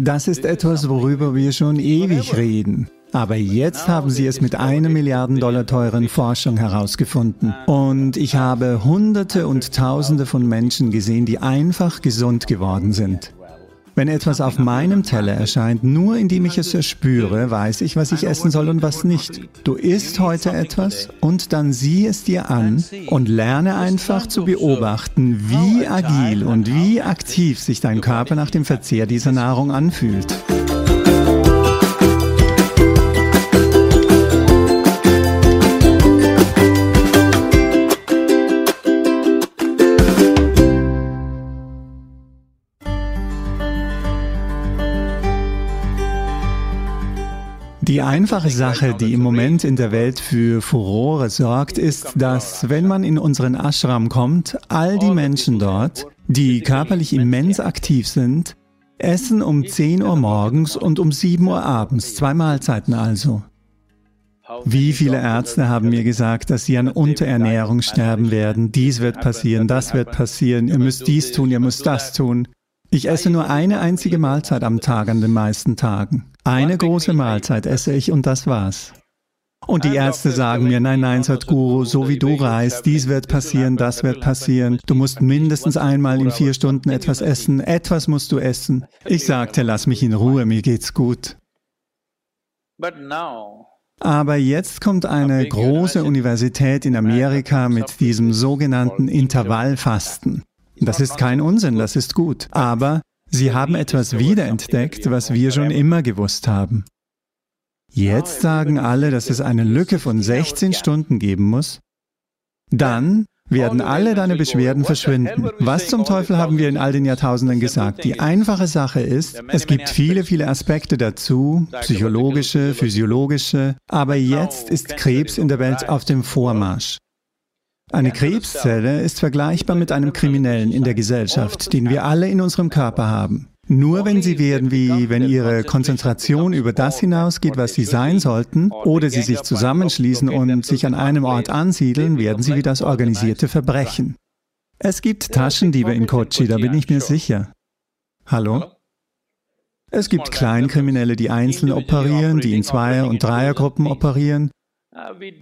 Das ist etwas, worüber wir schon ewig reden. Aber jetzt haben sie es mit einer Milliarden Dollar teuren Forschung herausgefunden. Und ich habe Hunderte und Tausende von Menschen gesehen, die einfach gesund geworden sind. Wenn etwas auf meinem Teller erscheint, nur indem ich es erspüre, weiß ich, was ich essen soll und was nicht. Du isst heute etwas und dann sieh es dir an und lerne einfach zu beobachten, wie agil und wie aktiv sich dein Körper nach dem Verzehr dieser Nahrung anfühlt. Die einfache Sache, die im Moment in der Welt für Furore sorgt, ist, dass wenn man in unseren Ashram kommt, all die Menschen dort, die körperlich immens aktiv sind, essen um 10 Uhr morgens und um 7 Uhr abends, zwei Mahlzeiten also. Wie viele Ärzte haben mir gesagt, dass sie an Unterernährung sterben werden, dies wird passieren, das wird passieren, ihr müsst dies tun, ihr müsst das tun. Ich esse nur eine einzige Mahlzeit am Tag an den meisten Tagen. Eine große Mahlzeit esse ich und das war's. Und die Ärzte sagen mir, nein, nein, Sadhguru, so wie du reist, dies wird passieren, das wird passieren. Du musst mindestens einmal in vier Stunden etwas essen, etwas musst du essen. Ich sagte, lass mich in Ruhe, mir geht's gut. Aber jetzt kommt eine große Universität in Amerika mit diesem sogenannten Intervallfasten. Das ist kein Unsinn, das ist gut. Aber Sie haben etwas wiederentdeckt, was wir schon immer gewusst haben. Jetzt sagen alle, dass es eine Lücke von 16 Stunden geben muss. Dann werden alle deine Beschwerden verschwinden. Was zum Teufel haben wir in all den Jahrtausenden gesagt? Die einfache Sache ist, es gibt viele, viele Aspekte dazu, psychologische, physiologische, aber jetzt ist Krebs in der Welt auf dem Vormarsch. Eine Krebszelle ist vergleichbar mit einem Kriminellen in der Gesellschaft, den wir alle in unserem Körper haben. Nur wenn sie werden wie, wenn ihre Konzentration über das hinausgeht, was sie sein sollten, oder sie sich zusammenschließen und sich an einem Ort ansiedeln, werden sie wie das organisierte Verbrechen. Es gibt Taschendiebe in Kochi, da bin ich mir sicher. Hallo? Es gibt Kleinkriminelle, die einzeln operieren, die in Zweier- und Dreiergruppen operieren.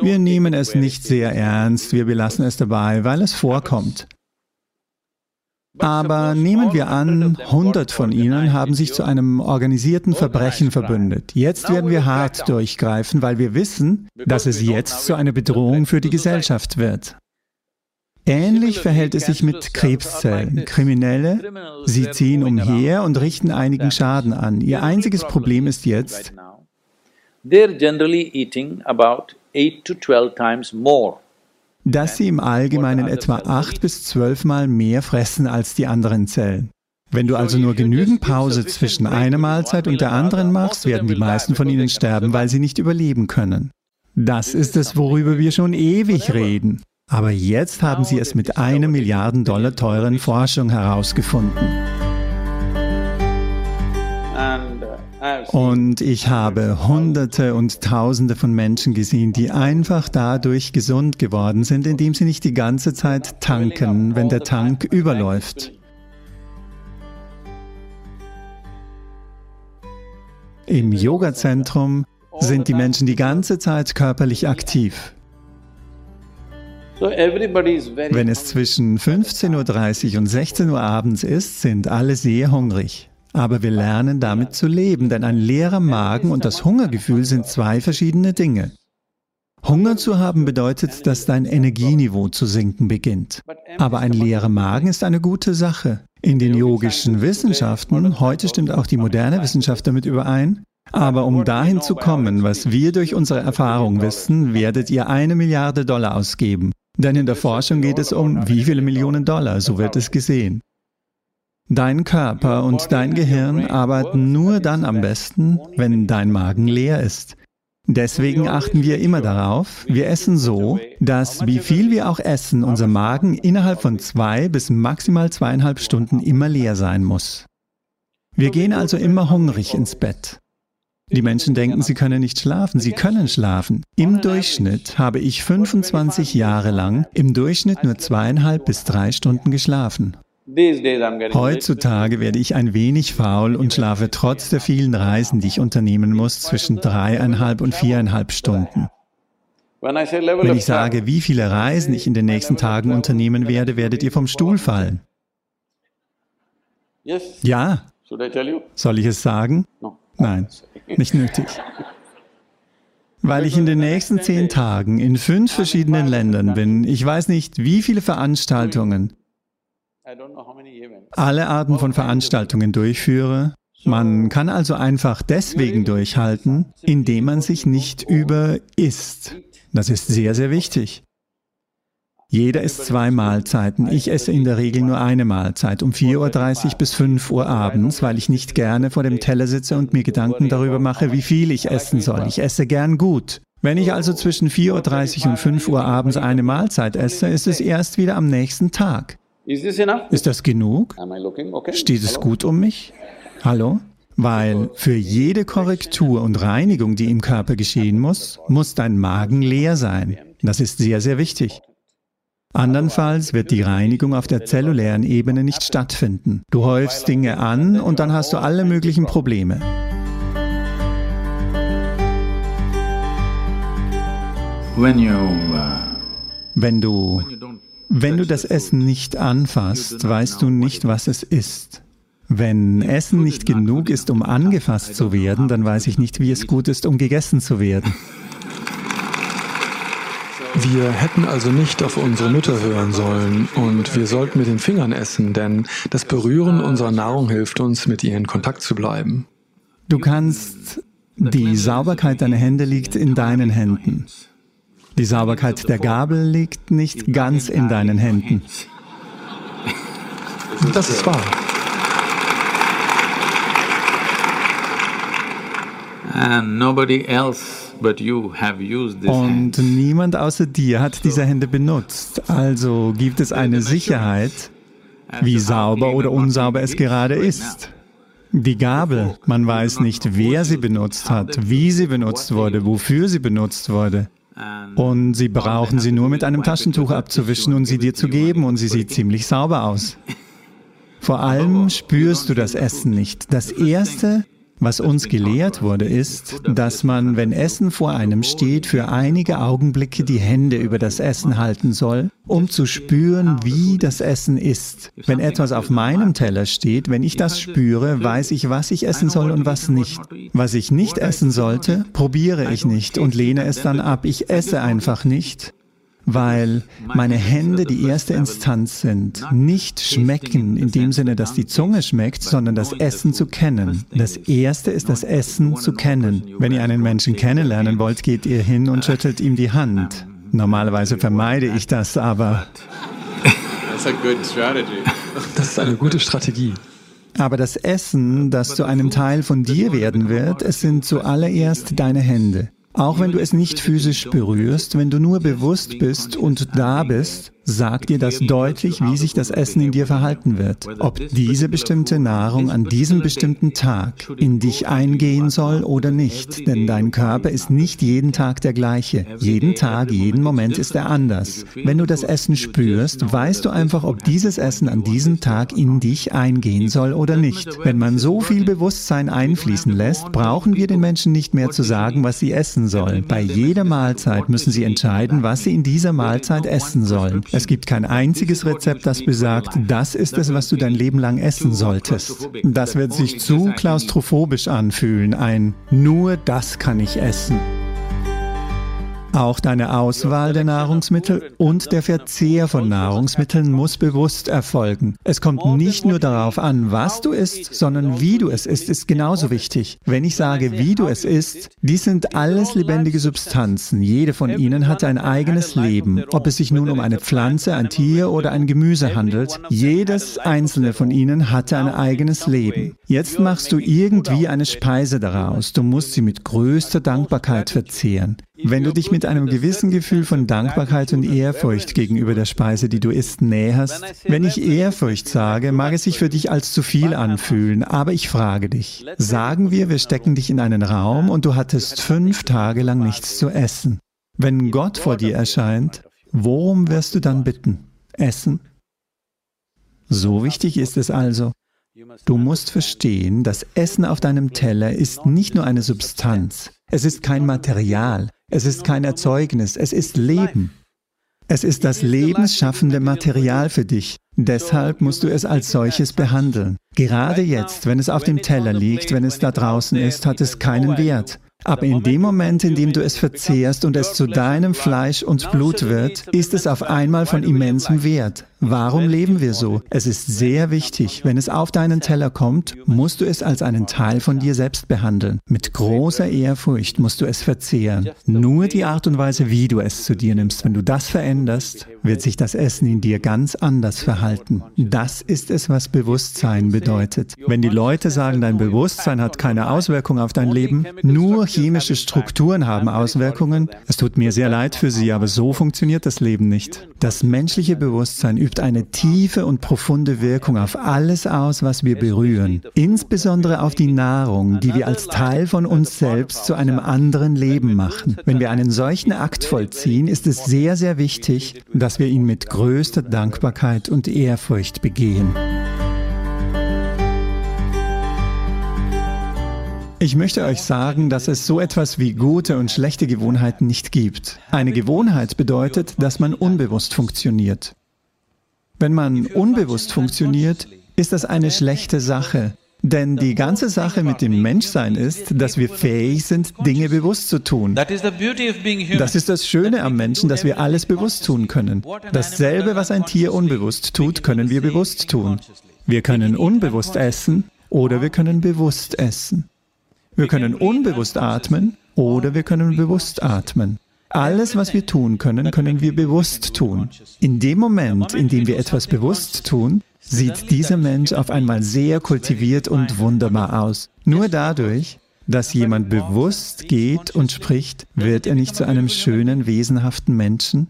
Wir nehmen es nicht sehr ernst, wir belassen es dabei, weil es vorkommt. Aber nehmen wir an, 100 von ihnen haben sich zu einem organisierten Verbrechen verbündet. Jetzt werden wir hart durchgreifen, weil wir wissen, dass es jetzt zu einer Bedrohung für die Gesellschaft wird. Ähnlich verhält es sich mit Krebszellen. Kriminelle, sie ziehen umher und richten einigen Schaden an. Ihr einziges Problem ist jetzt, they're generally eating about 8 to 12 times more dass sie im Allgemeinen etwa acht bis zwölfmal mehr fressen als die anderen Zellen. Wenn du also nur genügend Pause zwischen einer Mahlzeit und der anderen machst, werden die meisten von ihnen sterben, weil sie nicht überleben können. Das ist es, worüber wir schon ewig reden. Aber jetzt haben sie es mit einer Milliarden Dollar teuren Forschung herausgefunden. Und ich habe Hunderte und Tausende von Menschen gesehen, die einfach dadurch gesund geworden sind, indem sie nicht die ganze Zeit tanken, wenn der Tank überläuft. Im Yoga-Zentrum sind die Menschen die ganze Zeit körperlich aktiv. Wenn es zwischen 15.30 Uhr und 16 Uhr abends ist, sind alle sehr hungrig. Aber wir lernen damit zu leben, denn ein leerer Magen und das Hungergefühl sind zwei verschiedene Dinge. Hunger zu haben bedeutet, dass dein Energieniveau zu sinken beginnt. Aber ein leerer Magen ist eine gute Sache. In den yogischen Wissenschaften, heute stimmt auch die moderne Wissenschaft damit überein, aber um dahin zu kommen, was wir durch unsere Erfahrung wissen, werdet ihr eine Milliarde Dollar ausgeben. Denn in der Forschung geht es um wie viele Millionen Dollar, so wird es gesehen. Dein Körper und dein Gehirn arbeiten nur dann am besten, wenn dein Magen leer ist. Deswegen achten wir immer darauf, wir essen so, dass wie viel wir auch essen, unser Magen innerhalb von zwei bis maximal zweieinhalb Stunden immer leer sein muss. Wir gehen also immer hungrig ins Bett. Die Menschen denken, sie können nicht schlafen. Sie können schlafen. Im Durchschnitt habe ich 25 Jahre lang im Durchschnitt nur zweieinhalb bis drei Stunden geschlafen. Heutzutage werde ich ein wenig faul und schlafe trotz der vielen Reisen, die ich unternehmen muss, zwischen dreieinhalb und viereinhalb Stunden. Wenn ich sage, wie viele Reisen ich in den nächsten Tagen unternehmen werde, werdet ihr vom Stuhl fallen. Ja. Soll ich es sagen? Nein, nicht nötig. Weil ich in den nächsten zehn Tagen in fünf verschiedenen Ländern bin, ich weiß nicht, wie viele Veranstaltungen, alle Arten von Veranstaltungen durchführe. Man kann also einfach deswegen durchhalten, indem man sich nicht über isst. Das ist sehr, sehr wichtig. Jeder isst zwei Mahlzeiten. Ich esse in der Regel nur eine Mahlzeit, um 4.30 Uhr bis 5 Uhr abends, weil ich nicht gerne vor dem Teller sitze und mir Gedanken darüber mache, wie viel ich essen soll. Ich esse gern gut. Wenn ich also zwischen 4.30 Uhr und 5 Uhr abends eine Mahlzeit esse, ist es erst wieder am nächsten Tag. Ist das genug? Steht es gut um mich? Hallo? Weil für jede Korrektur und Reinigung, die im Körper geschehen muss, muss dein Magen leer sein. Das ist sehr, sehr wichtig. Andernfalls wird die Reinigung auf der zellulären Ebene nicht stattfinden. Du häufst Dinge an und dann hast du alle möglichen Probleme. Wenn du, wenn du das Essen nicht anfasst, weißt du nicht, was es ist. Wenn Essen nicht genug ist, um angefasst zu werden, dann weiß ich nicht, wie es gut ist, um gegessen zu werden. Wir hätten also nicht auf unsere Mütter hören sollen und wir sollten mit den Fingern essen, denn das Berühren unserer Nahrung hilft uns, mit ihr in Kontakt zu bleiben. Du kannst, die Sauberkeit deiner Hände liegt in deinen Händen. Die Sauberkeit der Gabel liegt nicht ganz in deinen Händen. Das ist wahr. Und niemand außer dir hat diese Hände benutzt. Also gibt es eine Sicherheit, wie sauber oder unsauber es gerade ist. Die Gabel, man weiß nicht, wer sie benutzt hat, wie sie benutzt wurde, wofür sie benutzt wurde. Und sie brauchen sie nur mit einem Taschentuch abzuwischen und sie dir zu geben und sie sieht ziemlich sauber aus. Vor allem spürst du das Essen nicht. Das Erste, was uns gelehrt wurde, ist, dass man, wenn Essen vor einem steht, für einige Augenblicke die Hände über das Essen halten soll, um zu spüren, wie das Essen ist. Wenn etwas auf meinem Teller steht, wenn ich das spüre, weiß ich, was ich essen soll und was nicht. Was ich nicht essen sollte, probiere ich nicht und lehne es dann ab. Ich esse einfach nicht weil meine Hände die erste Instanz sind. Nicht schmecken in dem Sinne, dass die Zunge schmeckt, sondern das Essen zu kennen. Das Erste ist das Essen zu kennen. Wenn ihr einen Menschen kennenlernen wollt, geht ihr hin und schüttelt ihm die Hand. Normalerweise vermeide ich das, aber... Das ist eine gute Strategie. Aber das Essen, das zu einem Teil von dir werden wird, es sind zuallererst deine Hände. Auch wenn du es nicht physisch berührst, wenn du nur bewusst bist und da bist, sagt dir das deutlich, wie sich das Essen in dir verhalten wird. Ob diese bestimmte Nahrung an diesem bestimmten Tag in dich eingehen soll oder nicht. Denn dein Körper ist nicht jeden Tag der gleiche. Jeden Tag, jeden Moment ist er anders. Wenn du das Essen spürst, weißt du einfach, ob dieses Essen an diesem Tag in dich eingehen soll oder nicht. Wenn man so viel Bewusstsein einfließen lässt, brauchen wir den Menschen nicht mehr zu sagen, was sie essen sollen. Bei jeder Mahlzeit müssen sie entscheiden, was sie in dieser Mahlzeit essen sollen. Es gibt kein einziges Rezept, das besagt, das ist es, was du dein Leben lang essen solltest. Das wird sich zu klaustrophobisch anfühlen, ein nur das kann ich essen. Auch deine Auswahl der Nahrungsmittel und der Verzehr von Nahrungsmitteln muss bewusst erfolgen. Es kommt nicht nur darauf an, was du isst, sondern wie du es isst, ist genauso wichtig. Wenn ich sage, wie du es isst, dies sind alles lebendige Substanzen. Jede von ihnen hat ein eigenes Leben. Ob es sich nun um eine Pflanze, ein Tier oder ein Gemüse handelt, jedes einzelne von ihnen hatte ein eigenes Leben. Jetzt machst du irgendwie eine Speise daraus. Du musst sie mit größter Dankbarkeit verzehren. Wenn du dich mit einem gewissen Gefühl von Dankbarkeit und Ehrfurcht gegenüber der Speise, die du isst, näherst, wenn ich Ehrfurcht sage, mag es sich für dich als zu viel anfühlen, aber ich frage dich, sagen wir, wir stecken dich in einen Raum und du hattest fünf Tage lang nichts zu essen. Wenn Gott vor dir erscheint, worum wirst du dann bitten? Essen? So wichtig ist es also. Du musst verstehen, das Essen auf deinem Teller ist nicht nur eine Substanz, es ist kein Material, es ist kein Erzeugnis, es ist Leben. Es ist das lebensschaffende Material für dich. Deshalb musst du es als solches behandeln. Gerade jetzt, wenn es auf dem Teller liegt, wenn es da draußen ist, hat es keinen Wert. Aber in dem Moment, in dem du es verzehrst und es zu deinem Fleisch und Blut wird, ist es auf einmal von immensem Wert. Warum leben wir so? Es ist sehr wichtig, wenn es auf deinen Teller kommt, musst du es als einen Teil von dir selbst behandeln. Mit großer Ehrfurcht musst du es verzehren. Nur die Art und Weise, wie du es zu dir nimmst, wenn du das veränderst, wird sich das Essen in dir ganz anders verhalten. Das ist es, was Bewusstsein bedeutet. Wenn die Leute sagen, dein Bewusstsein hat keine Auswirkung auf dein Leben, nur chemische Strukturen haben Auswirkungen, es tut mir sehr leid für sie, aber so funktioniert das Leben nicht. Das menschliche Bewusstsein übt eine tiefe und profunde Wirkung auf alles aus, was wir berühren, insbesondere auf die Nahrung, die wir als Teil von uns selbst zu einem anderen Leben machen. Wenn wir einen solchen Akt vollziehen, ist es sehr, sehr wichtig, dass wir ihn mit größter Dankbarkeit und Ehrfurcht begehen. Ich möchte euch sagen, dass es so etwas wie gute und schlechte Gewohnheiten nicht gibt. Eine Gewohnheit bedeutet, dass man unbewusst funktioniert. Wenn man unbewusst funktioniert, ist das eine schlechte Sache. Denn die ganze Sache mit dem Menschsein ist, dass wir fähig sind, Dinge bewusst zu tun. Das ist das Schöne am Menschen, dass wir alles bewusst tun können. Dasselbe, was ein Tier unbewusst tut, können wir bewusst tun. Wir können unbewusst essen oder wir können bewusst essen. Wir können unbewusst atmen oder wir können bewusst atmen. Alles, was wir tun können, können wir bewusst tun. In dem Moment, in dem wir etwas bewusst tun, sieht dieser Mensch auf einmal sehr kultiviert und wunderbar aus. Nur dadurch, dass jemand bewusst geht und spricht, wird er nicht zu einem schönen, wesenhaften Menschen?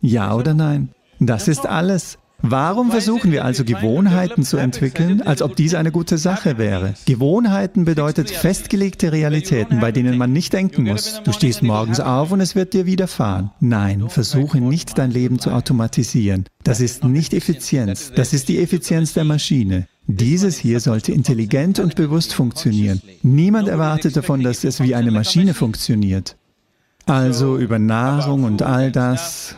Ja oder nein? Das ist alles. Warum versuchen wir also Gewohnheiten zu entwickeln, als ob dies eine gute Sache wäre? Gewohnheiten bedeutet festgelegte Realitäten, bei denen man nicht denken muss. Du stehst morgens auf und es wird dir widerfahren. Nein, versuche nicht dein Leben zu automatisieren. Das ist nicht Effizienz, das ist die Effizienz der Maschine. Dieses hier sollte intelligent und bewusst funktionieren. Niemand erwartet davon, dass es wie eine Maschine funktioniert. Also über Nahrung und all das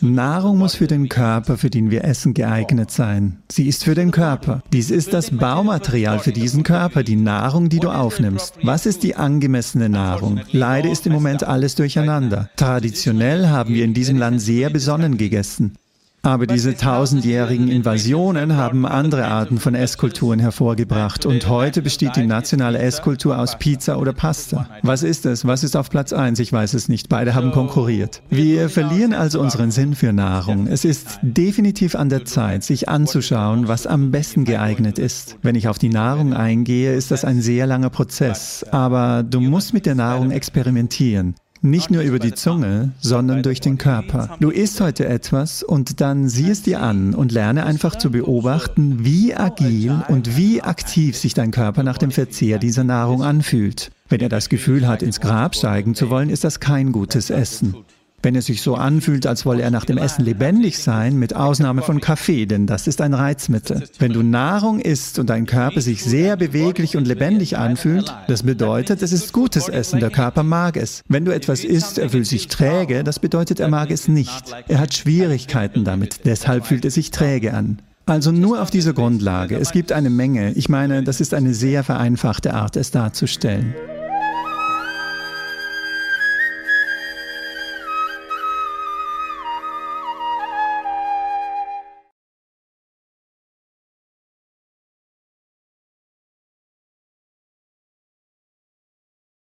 Nahrung muss für den Körper, für den wir essen, geeignet sein. Sie ist für den Körper. Dies ist das Baumaterial für diesen Körper, die Nahrung, die du aufnimmst. Was ist die angemessene Nahrung? Leider ist im Moment alles durcheinander. Traditionell haben wir in diesem Land sehr besonnen gegessen. Aber diese tausendjährigen Invasionen haben andere Arten von Esskulturen hervorgebracht und heute besteht die nationale Esskultur aus Pizza oder Pasta. Was ist es? Was ist auf Platz 1? Ich weiß es nicht. Beide haben konkurriert. Wir verlieren also unseren Sinn für Nahrung. Es ist definitiv an der Zeit, sich anzuschauen, was am besten geeignet ist. Wenn ich auf die Nahrung eingehe, ist das ein sehr langer Prozess, aber du musst mit der Nahrung experimentieren. Nicht nur über die Zunge, sondern durch den Körper. Du isst heute etwas und dann sieh es dir an und lerne einfach zu beobachten, wie agil und wie aktiv sich dein Körper nach dem Verzehr dieser Nahrung anfühlt. Wenn er das Gefühl hat, ins Grab steigen zu wollen, ist das kein gutes Essen. Wenn es sich so anfühlt, als wolle er nach dem Essen lebendig sein, mit Ausnahme von Kaffee, denn das ist ein Reizmittel. Wenn du Nahrung isst und dein Körper sich sehr beweglich und lebendig anfühlt, das bedeutet, es ist gutes Essen, der Körper mag es. Wenn du etwas isst, er fühlt sich träge, das bedeutet, er mag es nicht. Er hat Schwierigkeiten damit, deshalb fühlt er sich träge an. Also nur auf dieser Grundlage. Es gibt eine Menge. Ich meine, das ist eine sehr vereinfachte Art, es darzustellen.